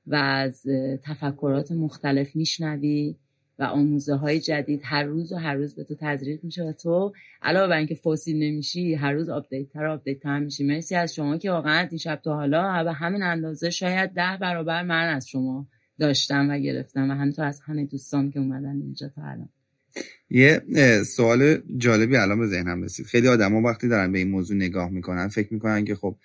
و از تفکرات مختلف میشنوی و آموزه های جدید هر روز و هر روز به تو تزریق میشه و تو علاوه بر اینکه فسیل نمیشی هر روز آپدیت تر آپدیت تر میشی. مرسی از شما که واقعا دیشب تا حالا به همین اندازه شاید ده برابر من از شما داشتم و گرفتم و همینطور از همه دوستان که اومدن اینجا تا الان. یه سوال جالبی الان به ذهنم رسید. خیلی آدما وقتی دارن به این موضوع نگاه می‌کنن فکر می‌کنن که خب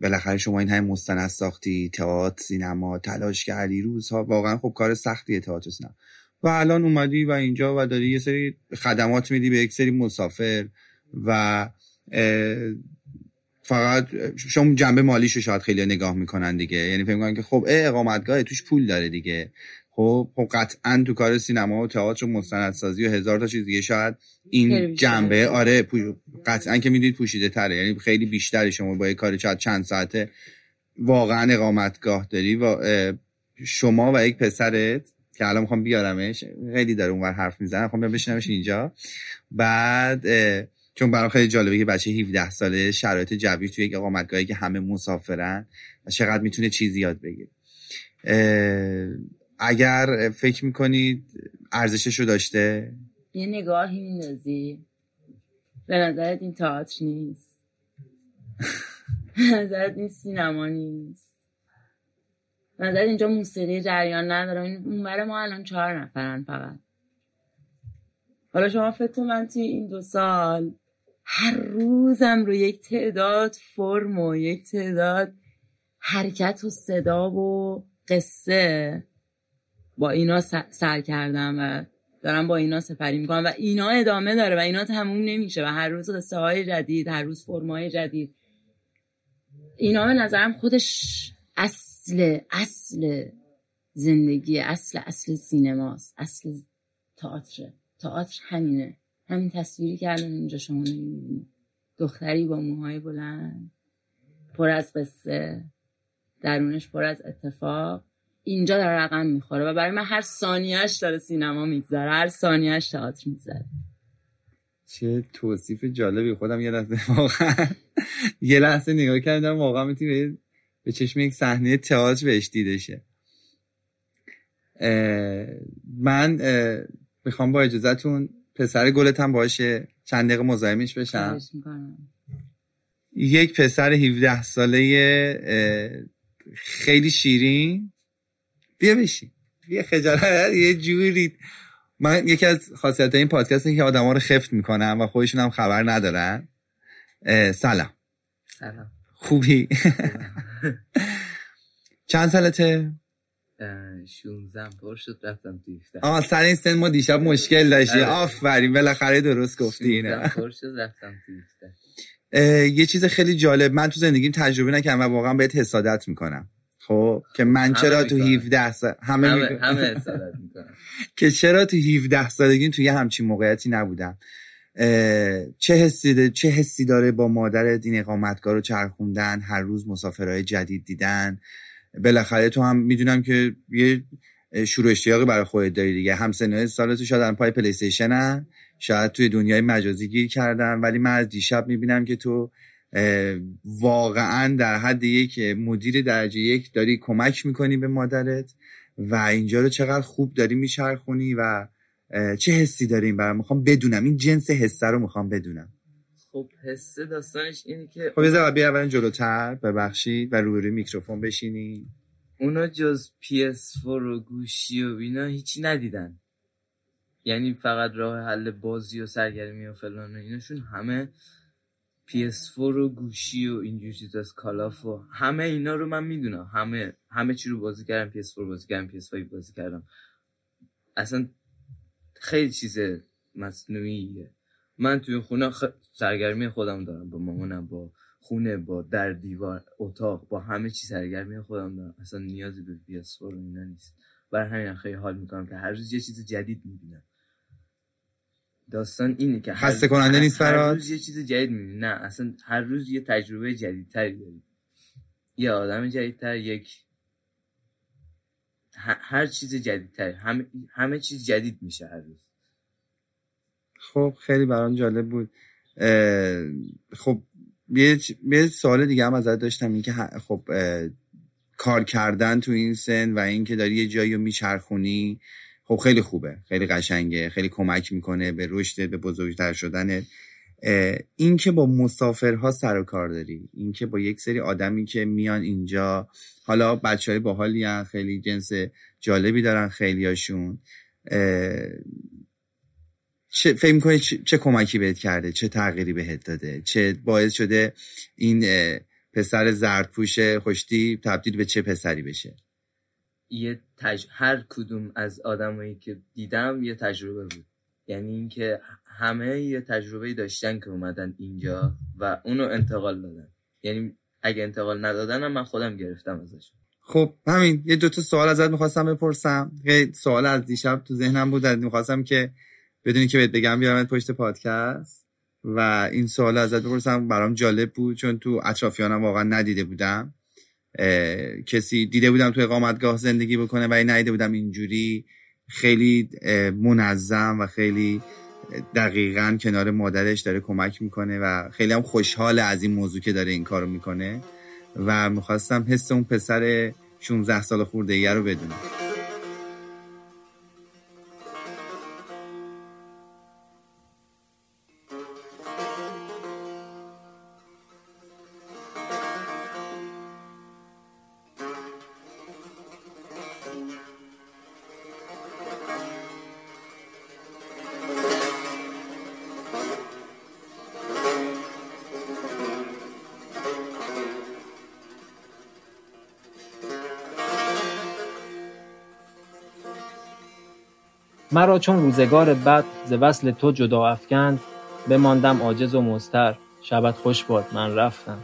بالاخره شما این همه مستند ساختی تئاتر سینما تلاش کردی روزها. واقعا خب کار سختی تئاتر سینما. و الان اومدی و اینجا و داری یه سری خدمات میدی به یک سری مسافر و فقط شما جنبه مالیشو شاید خیلی نگاه می‌کنن دیگه. یعنی فکر می‌کنن که خب اقامتگاه توش پول داره دیگه. خب خب قطعا تو کار سینما و تئاتر و مستندسازی و هزار تا چیز دیگه شاید این جنبه آره قطعا که می‌دید پوشیده تره یعنی خیلی بیشتری شما با یه کار چند چند ساعته واقعا اقامتگاه داری و شما و یک پسرت که الان می‌خوام بیارمش خیلی داره اونور حرف می‌زنه می‌خوام بشینمش اینجا. بعد چون برام خیلی جالبه که بچه 17 ساله شرایط جوی توی یک اقامتگاهی که همه مسافرن و چقدر می‌تونه چیزی یاد بگیره. اگر فکر می‌کنید ارزشش رو داشته؟ یه نگاهی میندازی. به نظرت این تئاتر نیست. به نظرت این سینما نیست. به نظرت اینجا موسیقی جریان نداره. اون ما الان چهار نفرن فقط. حالا شما فکر من توی این دو سال هر روزم رو یک تعداد فرم و یک تعداد حرکت و صدا و قصه با اینا سر کردم و دارم با اینا سفری می‌کنم و اینا ادامه داره و اینا تموم نمیشه و هر روز قصه های جدید هر روز فرمای جدید. اینا به نظرم خودش اصل اصل زندگی اصل اصل سینماست اصل تئاتر تئاتر همینه. همین تصویری که الان اینجا شما می‌بینید. دختری با موهای بلند پر از قصه درونش پر از اتفاق. اینجا داره رقم می‌خوره و برای من هر ثانیهش داره سینما میگذره هر ثانیهش تئاتر میگذره. چه توصیف جالبی خودم یه لحظه واقعا یه لحظه نگاه کردم واقعا می‌تونی به چشم یک صحنه تئاتر بهش دیده شه. من می‌خوام با اجازهتون پسر گلت هم باشه چند دقیقه مزاحمش بشم. یک پسر 17 ساله خیلی شیرین. بیا بشین. بیا خجالت یه جوری. من یکی از خاصیت این پادکست که آدم ها رو خفت می‌کنم و خودشون هم خبر ندارن. سلام. سلام. خوبی؟ چند سالته؟ 16 پر شد رفتم تو 17 آه سر این سن ما دیشب مشکل داشتی. آره. آفرین بالاخره درست گفتی اینه پر شد رفتم تو 17 یه چیز خیلی جالب. من تو زندگیم تجربه نکردم و واقعا بهت حسادت می‌کنم. خب که من چرا تو می‌کنن. 17 سال همه, همه که چرا تو 17 سالگی توی همچین موقعیتی نبودم. چه حسی چه حسی داره با مادرت این اقامتگاه رو چرخوندن هر روز مسافرهای جدید دیدن؟ بالاخره تو هم می‌دونم که یه شروع اشتیاقی برای خودت داری دیگه. هم سن سال تو شاید پای پلی استیشنن شاید توی دنیای مجازی گیر کردن ولی من از دیشب می‌بینم که تو واقعا در حد یک مدیر درجه یک داری کمک می‌کنی به مادرت و اینجا رو چقدر خوب داری میچرخونی و چه حسی داریم برام؟ می‌خوام بدونم. این جنس حسه رو می‌خوام بدونم. خب حس داستانش اینه که خب بیا اول جلوتر ببخشید و روی میکروفون بشینی. اونا جز PS4 و گوشی و اینا هیچی ندیدن. یعنی فقط راه حل بازی و سرگرمی و فلان و ایناشون همه PS4 و گوشی و اینجور چیز از کالاف و همه اینا رو من می‌دونم. همه همه چی رو بازی کردم PS4 بازی کردم PS5 بازی کردم. اصلا خیلی چیز مصنوعیه. من توی خونه خ... سرگرمی خودم دارم. با مامانم با خونه با در دیوار اتاق با همه چی سرگرمی خودم دارم. اصلا نیازی به PS4 و اینا نیست. بر همین خیلی حال می‌کنم که هر روز یه چیز جدید می‌بینم. داستان اینه که خسته کننده نیست هر؟ روز یه چیز جدید می‌بینی. نه اصلا هر روز یه تجربه جدیدتری داری. یه آدم جدیدتر یک هر چیز جدیدتر همه همه چیز جدید میشه هر روز. خب خیلی برام جالب بود. خب یه یه سوال دیگه هم ازت داشتم این که خب کار کردن تو این سن و اینکه داری یه جایی رو میچرخونی. خب خیلی خوبه خیلی قشنگه خیلی کمک می‌کنه به رشدت به بزرگتر شدنت. اه، این که با مسافرها سر و کار داری این که با یک سری آدمی که میان اینجا حالا بچه های باحالی خیلی جنس جالبی دارن خیلیاشون. اه، چه فکر می‌کنی چه, چه کمکی بهت کرده؟ چه تغییری بهت داده؟ چه باعث شده این پسر زردپوش خوشتی تبدیل به چه پسری بشه؟ یه تج... هر کدوم از آدمایی که دیدم یه تجربه بود. یعنی اینکه همه یه تجربه داشتن که اومدن اینجا و اونو انتقال دادن. یعنی اگه انتقال ندادن من خودم گرفتم ازشون خب همین. یه دوتا سوال ازت می‌خواستم بپرسم. یه سوال از دیشب تو ذهنم بود. می‌خواستم که بدونی که بهت بگم بیارمت پشت پادکست. و این سوال ازت بپرسم. برام جالب بود چون تو اطرافیانم واقعا ندیده بودم. کسی دیده بودم تو اقامتگاه زندگی بکنه ولی ندیده بودم اینجوری. خیلی منظم و خیلی دقیقا کنار مادرش داره کمک می‌کنه و خیلی هم خوشحال از این موضوع که داره این کارو می‌کنه. و می‌خواستم حس اون پسر 16 سال خورده رو بدونم. مرا چون روزگار بد ز وصل تو جدا افکند بماندم عاجز و مضطر. شبت خوش باد من رفتم.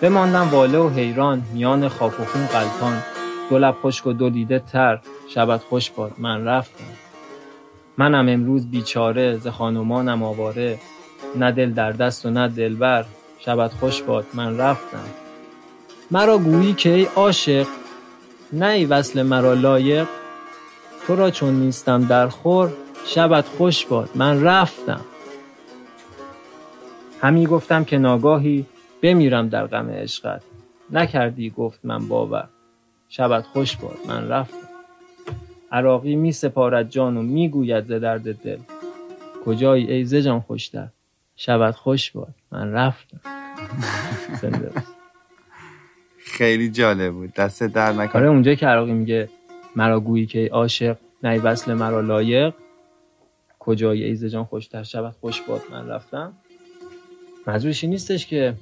بماندم واله و حیران میان خاک و خون غلطان دو لب خشک و دو دیده تر شبت خوش باد من رفتم. منم امروز بیچاره ز خانمانم آواره. نه دل در دست و نه دلبر شبت خوش باد من رفتم. مرا گویی که ای عاشق نه ای وصل مرا لایق. تو را چون نیستم در خور شبت خوش باد. من رفتم. همی گفتم که ناگاهی بمیرم در غم عشقت. نکردی گفت من باور. شبت خوش باد. من رفتم. عراقی می سپارد جان و می گوید ز درد دل. کجایی ای ز جان خوشتر؟ شبت خوش باد. من رفتم. خیلی جالب بود. دست در آره نکنه اونجا که عراقی میگه مرا گویی که عاشق نی وصل مرا لایق. کجای ایز جان؟ خوشتر شود خوش باد. من رفتم. منظورش این نیستش که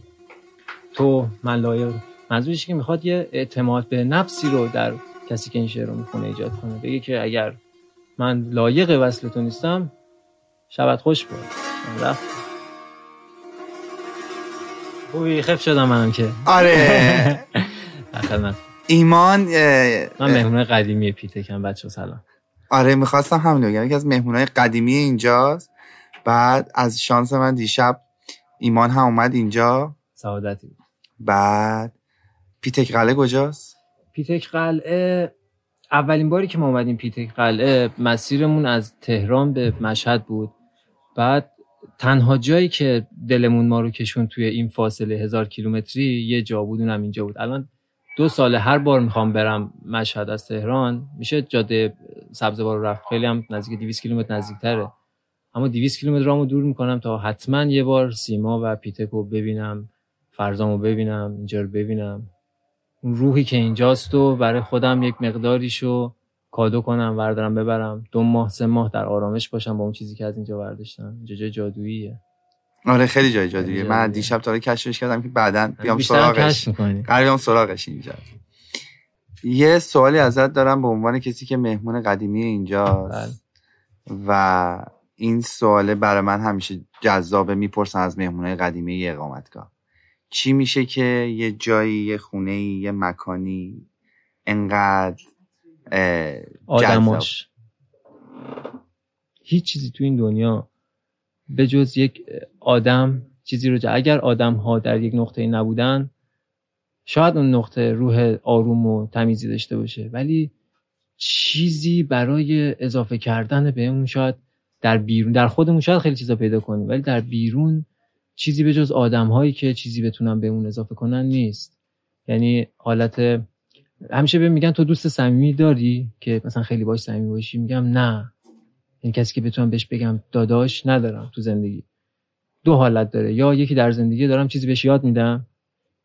تو من لایق. منظورش که می‌خواد یه اعتماد به نفسی رو در کسی که این شعر رو می‌خونه ایجاد کنه. بگه که اگر من لایق وصل تو نیستم شبت خوش بود من رفتم. خوبی؟ خف شدم منم که. آره. خدمت. ایمان من مهمون قدیمی پیتکم بچه سلام. آره می‌خواستم همین بگم. یکی از مهمونای قدیمی اینجاست. بعد از شانس من دیشب ایمان هم اومد اینجا. سعادتی. بعد پیتک قلعه کجاست؟ پیتک قلعه اولین باری که ما اومدیم پیتک قلعه مسیرمون از تهران به مشهد بود. بعد تنها جایی که دلمون ما رو کشون توی این فاصله هزار کیلومتری یه جا بود اونم اینجا بود. الان دو ساله هر بار می‌خوام برم مشهد از تهران میشه جاده سبزوار رفت. خیلی هم نزدیک 200 کیلومتر نزدیکتره. اما 200 کیلومتر رامو دور می‌کنم تا حتما یه بار سیما و پیتک رو ببینم فرزامو ببینم اینجا رو ببینم. اون روحی که اینجاست و برای خودم یک مقداریشو کادو کنم وردارم ببرم. دو ماه سه ماه در آرامش باشم با اون چیزی که از اینجا برداشتم اینجا جادوییه. آره خیلی جای جادویه خیلی من جادوییه. دیشب تا کشفش کردم که بعدا بیام سراغش. قرار بیام سراغش اینجا. یه سوالی ازت دارم به عنوان کسی که مهمون قدیمی اینجاست. و این سواله برای من همیشه جذابه می‌پرسن از مهمونای قدیمی یه اقامتگاه. چی میشه که یه جایی یه خونه یه مکانی انقدر آدماش. هیچ چیزی تو این دنیا به جز یک آدم چیزی رو جا اگر آدم ها در یک نقطه نبودن شاید اون نقطه روح آروم و تمیزی داشته باشه. ولی چیزی برای اضافه کردن به اون شاید در بیرون در خودمون شاید خیلی چیزا پیدا کنیم ولی در بیرون چیزی به جز آدم هایی که چیزی بتونن به اون اضافه کنن نیست. یعنی حالت همیشه بهم میگن تو دوست صمیمی داری؟ که مثلا خیلی باش صمیمی باشی میگم نه. این کسی که بتونم بهش بگم داداش ندارم تو زندگی. دو حالت داره. یا یکی در زندگی دارم چیزی بهش یاد میدم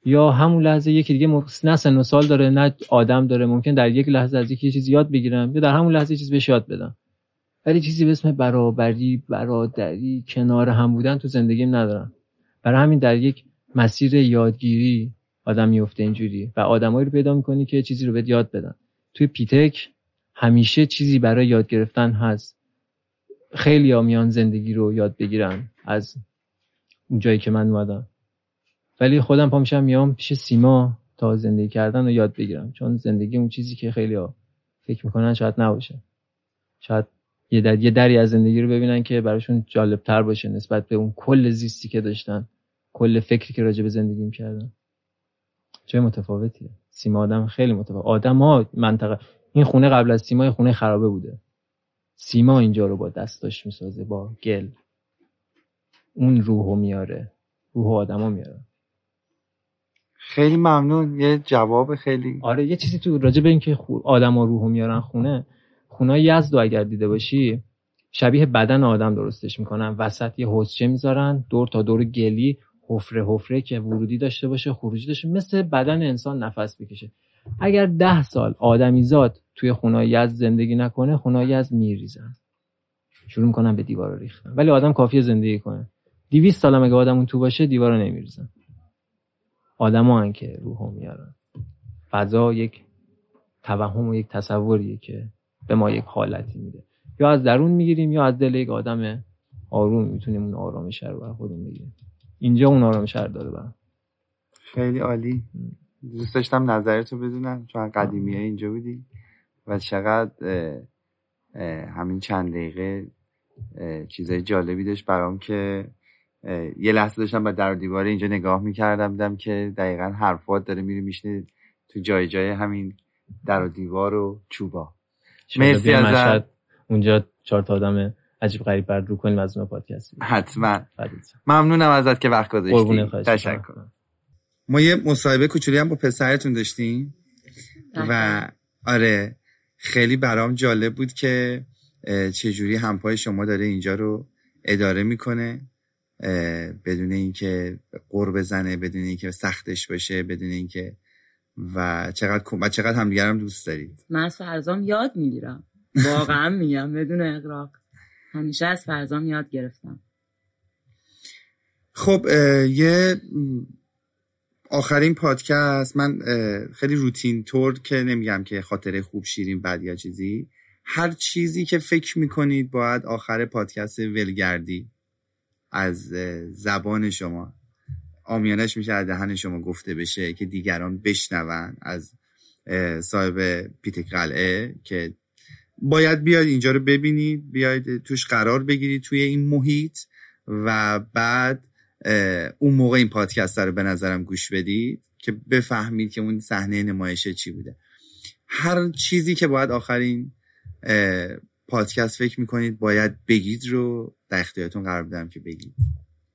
یا همون لحظه یکی دیگه م- نه سن و سال داره نه آدم داره. ممکن در یک لحظه از یکی چیزی یاد بگیرم یا در همون لحظه یه چیز بهش یاد بدم. ولی چیزی به اسم برابری برادری کنار هم بودن تو زندگیم ندارم. برای همین در یک مسیر یادگیری آدم میفته اینجوری و آدمایی رو پیدا می‌کنی که چیزی رو بهت یاد بدن. توی پیتک همیشه چیزی برای یاد گرفتن هست. خیلی ها میان زندگی رو یاد بگیرن از جایی که من اومدم. ولی خودم پا میشم میام پیش سیما تا زندگی کردن رو یاد بگیرم. چون زندگی اون چیزی که خیلی ها فکر می‌کنن شاید نباشه. شاید یه, در... یه دری از زندگی رو ببینن که براشون جالب تر باشه نسبت به اون کل زیستی که داشتن کل فکری که راجع به زندگی می‌کردن. جای متفاوتیه. سیما آدم خیلی متفاوت. آدم ها منطقه این خونه قبل از سیما خونه خرابه بوده. سیما اینجا رو با دستاش می‌سازه با گل. اون روحو میاره. روح آدما میاره. خیلی ممنون. یه جواب خیلی آره یه چیزی تو راجع به اینکه. آدما روحو میارن خونه. خونه یزد رو اگر دیده باشی شبیه بدن آدم درستش می‌کنن. وسط یه حوضچه می‌ذارن دور تا دور گلی حفره حفره که ورودی داشته باشه خروجی داشته مثل بدن انسان نفس بکشه اگر ده سال آدمیزاد توی خونه یزد زندگی نکنه خونه یزد میریزن. شروع می‌کنن به دیوار ریختن. ولی آدم کافیه زندگی کنه. 200 سال هم اگه آدم اون تو باشه دیوار نمیریزن. آدما که روحو میارن. فضا یک توهم و یک تصوریه که به ما یک حالتی میده. یا از درون می‌گیریم یا از دل یک آدم آروم می‌تونیم اون آرامش رو بر خودمون بگیریم. اینجا اون آرامش رو داره برام. خیلی عالی. دوست داشتم نظرتو بدونم. چون قدیمی اینجا بودی و چقدر همین چند دقیقه چیزای جالبی داشت برام که یه لحظه داشتم با در و دیواره اینجا نگاه می‌کردم دیدم که دقیقا حرفات داره میره میشنه تو جای جای همین در و دیوار و چوبا. مرسی. مشهد. اونجا چهار تا آدم عجیب غریب بر رو کنیم از اون پادکست حتما. ممنونم ازت که وقت گذاشتی. تشکر. ما یه مصاحبه کوچولی هم با پسرتون داشتیم. و آره خیلی برام جالب بود که چجوری همپای شما داره اینجا رو اداره می‌کنه. بدون اینکه قور بزنه بدون اینکه سختش باشه بدون اینکه و چقدر و چقدر هم دوست دارید. من از فرزام یاد می‌گیرم. واقعا میگم بدون اقراق همیشه از فرزام یاد گرفتم. خب یه آخرین پادکست. من خیلی روتین طور که نمیگم که خاطره خوب شیرین بد یا چیزی. هر چیزی که فکر می‌کنید باید آخر پادکست ولگردی. از زبان شما. آمیانش میشه از دهن شما گفته بشه که دیگران بشنون از صاحب پیت قلعه که باید بیاید اینجا رو ببینید بیاید توش قرار بگیرید توی این محیط و بعد اون موقع این پادکست رو به نظرم گوش بدید که بفهمید که اون صحنه نمایشه چی بوده. هر چیزی که باید آخرین پادکست فکر می‌کنید باید بگید رو؟ در اختیارتون قرار بدم که بگید.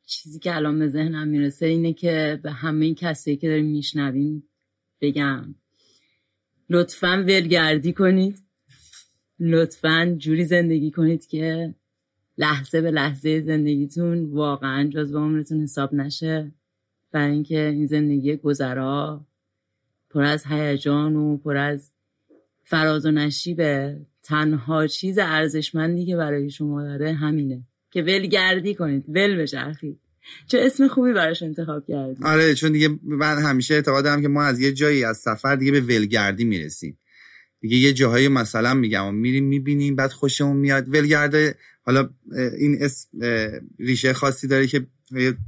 چیزی که الان به ذهنم می‌رسه اینه که به همه کسی که داریم میشنویم بگم. لطفا ولگردی کنید. لطفا جوری زندگی کنید که لحظه به لحظه زندگیتون واقعا جز عمرتون حساب نشه. برای اینکه این زندگی گذرا پر از هیجان و پر از فراز و نشیبه. تنها چیز ارزشمندی که برای شما داره همینه که ولگردی کنید. ول بچرخید چه اسم خوبی براش انتخاب کردی. آره چون دیگه من همیشه اعتقاد دارم که ما از یه جایی از سفر دیگه به ولگردی می‌رسیم. دیگه یه جاهایی مثلا میگم میریم می‌بینیم بعد خوشمون میاد. ولگرده حالا این اسم ریشه خاصی داره که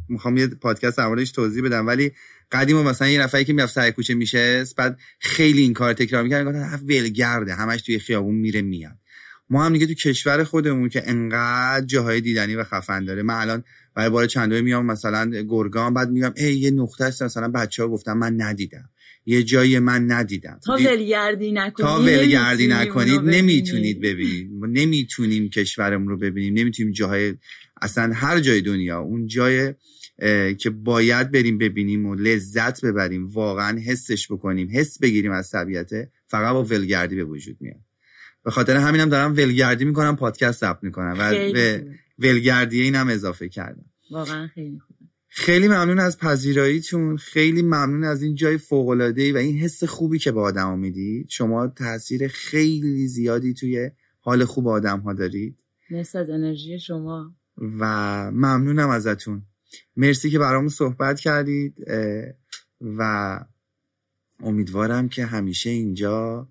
می‌خوام یه پادکست موردش توضیح بدم. ولی قدیم مثلا یه نفری که می‌رفت سر کوچه میشه بعد خیلی این کار تکرار می‌کرد گفت ولگرده همش توی خیابون میره میاد. ما هم دیگه تو کشور خودمون که انقدر جاهای دیدنی و خفن داره. من الان برای بار چندوی میام مثلا گرگان بعد میگم ای یه نقطه است مثلا بچه ها گفتم من ندیدم. یه جایی من ندیدم. تا ولگردی نکنید تا ولگردی نکنید نمی‌تونید ببینید نمی‌تونیم کشورمون رو ببینیم. نمی‌تونیم جاهای اصلا هر جای دنیا اون جای که باید بریم ببینیم و لذت ببریم واقعا حسش بکنیم حس بگیریم از طبیعت فقط با ولگردی به وجود میاد. به خاطر همینم دارم ولگردی می‌کنم پادکست ثبت می‌کنم و به ولگردی اینم اضافه کردم. واقعا خیلی خیلی ممنون از پذیراییتون. خیلی ممنون از این جای فوق العاده و این حس خوبی که به آدم می‌دید. شما تاثیر خیلی زیادی توی حال خوب آدم ها دارید. مرسی از انرژی شما. و ممنونم ازتون. مرسی که برامون صحبت کردید و امیدوارم که همیشه اینجا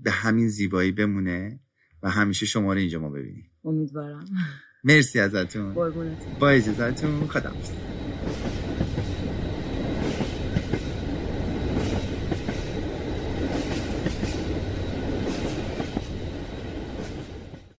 به همین زیبایی بمونه و همیشه شما رو اینجا ما ببینیم. امیدوارم. مرسی ازتون. با اجازتون خدا